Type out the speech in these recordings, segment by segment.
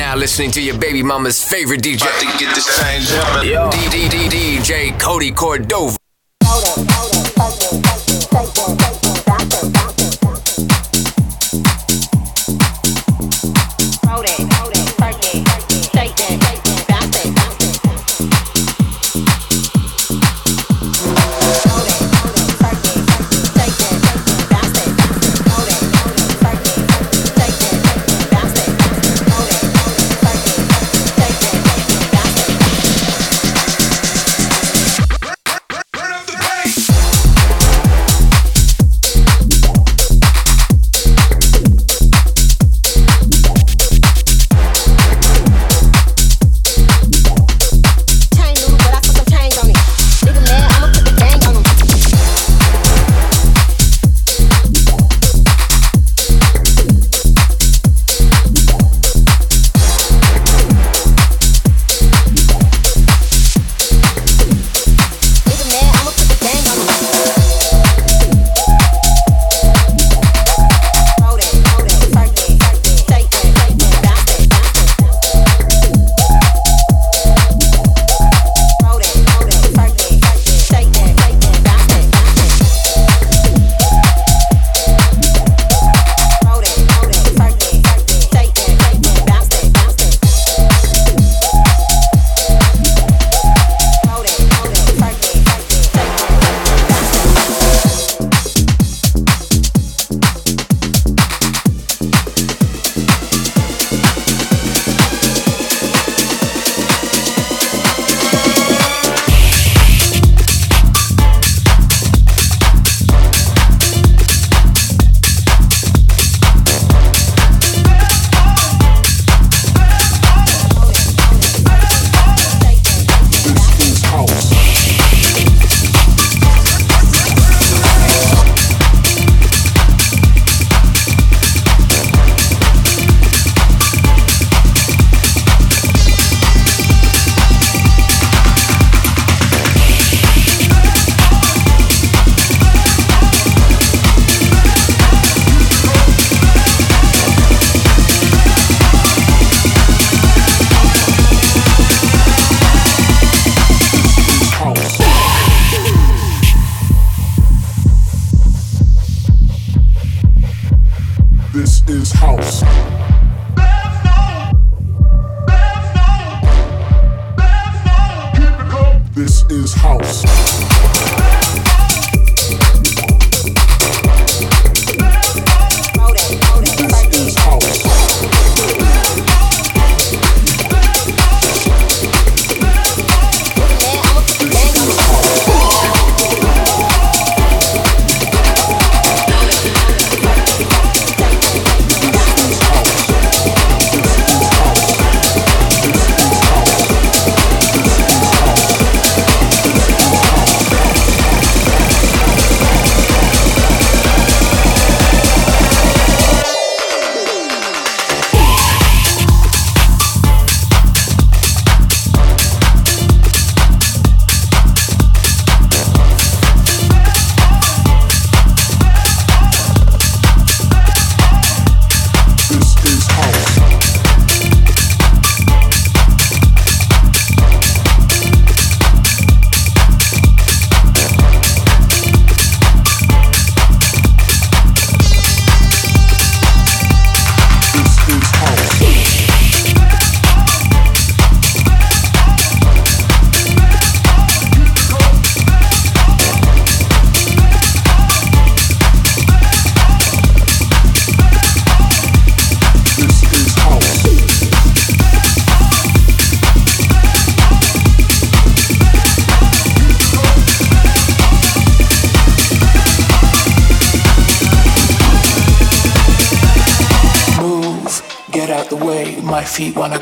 now listening to your baby mama's favorite DJ. About to get this thing jumping. DJ Cody Cordova. Feet wanna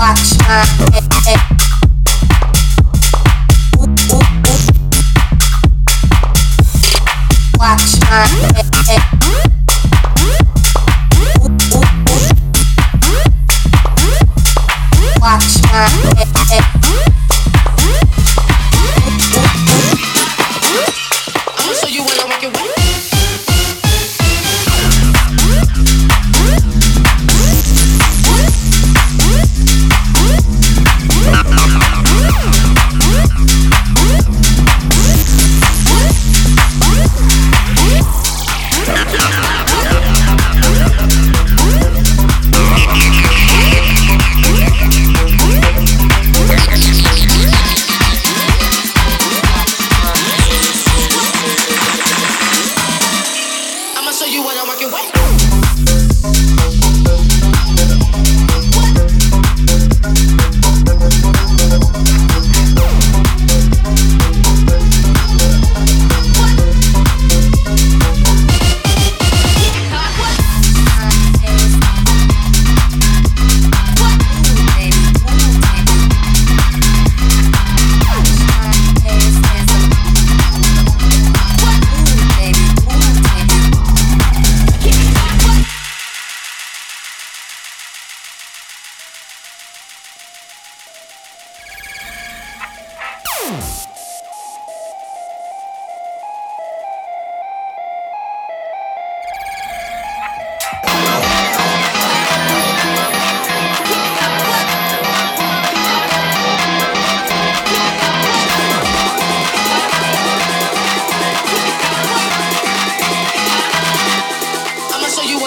watch my head.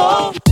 Do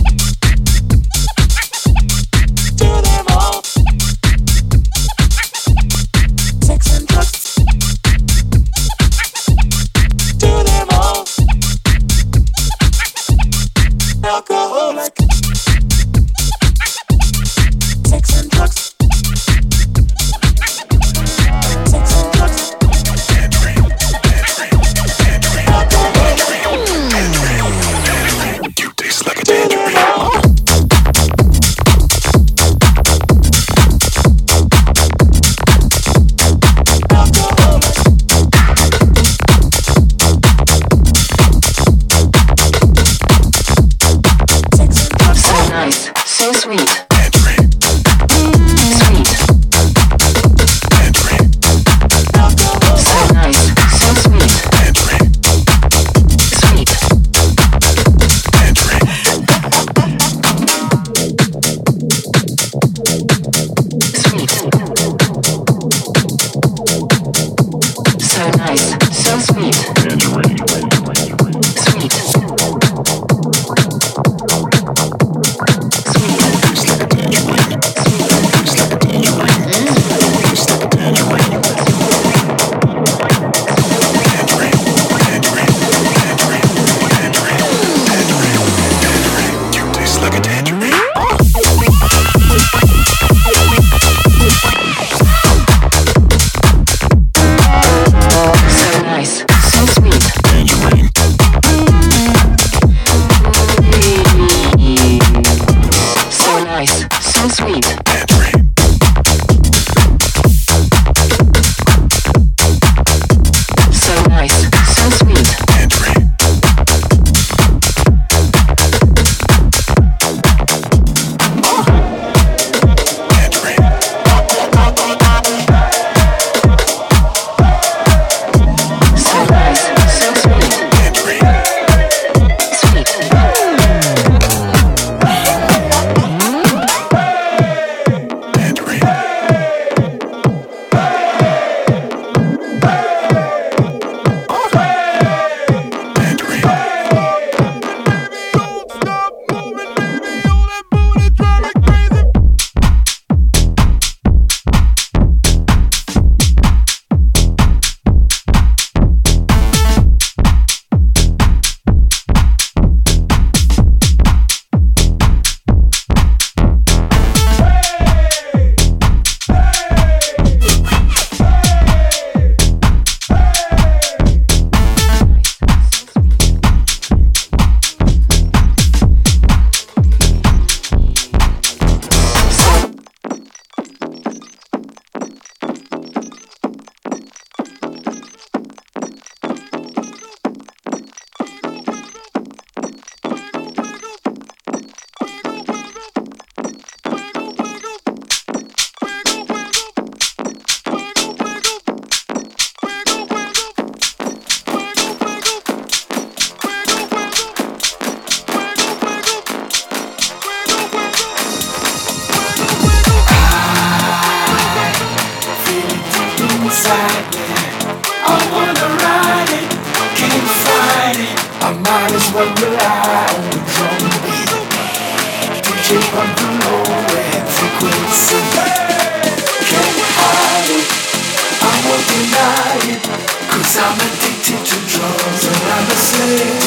I'm addicted to drugs and I'm a slave